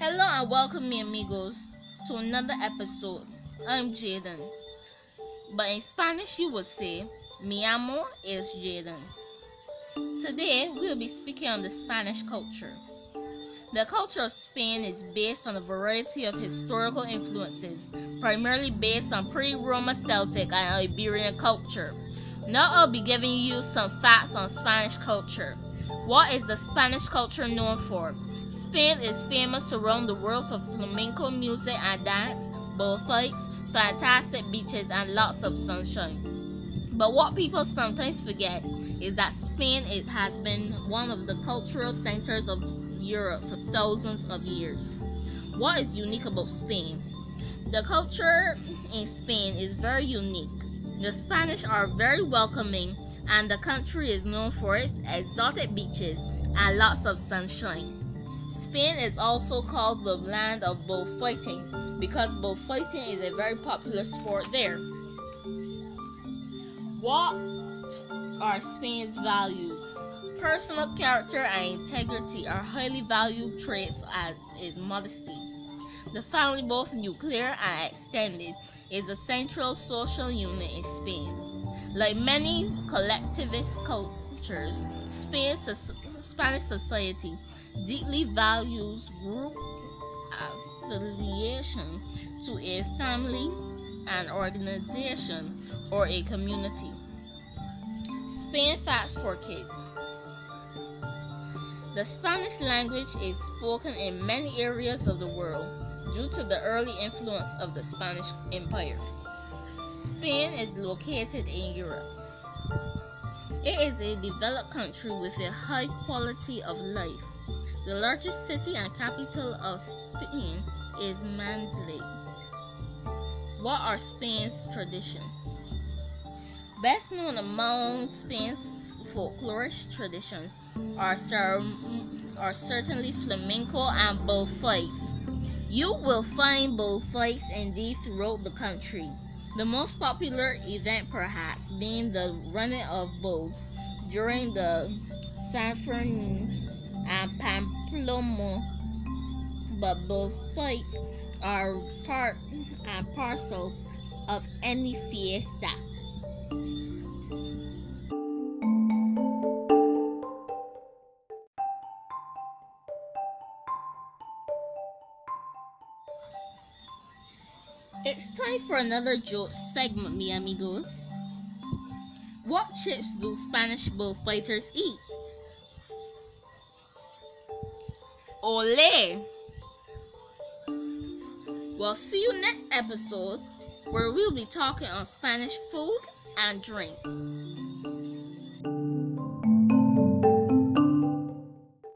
Hello and welcome, me amigos, to another episode. I'm Jaden, but in Spanish you would say Mi amo es Jaden. Today we'll be speaking on the Spanish culture. The culture of Spain is based on a variety of historical influences, primarily based on pre-Roma Celtic and Iberian culture. Now I'll be giving you some facts on Spanish culture. What is the Spanish culture known for? Spain is famous around the world for flamenco music and dance, bullfights, fantastic beaches, and lots of sunshine. But what people sometimes forget is that Spain it has been one of the cultural centers of Europe for thousands of years. What is unique about Spain? The culture in Spain is very unique. The Spanish are very welcoming, and the country is known for its exotic beaches and lots of sunshine. Spain is also called the land of bullfighting because bullfighting is a very popular sport there. What are Spain's values? Personal character and integrity are highly valued traits as is modesty. The family, both nuclear and extended, is a central social unit in Spain. Like many collectivist cultures, Spain's Spanish society deeply values group affiliation to a family, an organization, or a community. Spain Facts for Kids The Spanish language is spoken in many areas of the world due to the early influence of the Spanish Empire. Spain is located in Europe. It is a developed country with a high quality of life. The largest city and capital of Spain is Madrid. What are Spain's traditions? Best known among Spain's folkloric traditions are, cer- are certainly flamenco and bullfights. You will find bullfights indeed throughout the country. The most popular event, perhaps, being the running of bulls during the San Sanfermines and Pamplona. But bullfights are part and parcel of any fiesta. It's time for another joke segment, mi amigos. What chips do Spanish bullfighters eat? Ole! Well, see you next episode where we'll be talking on Spanish food and drink.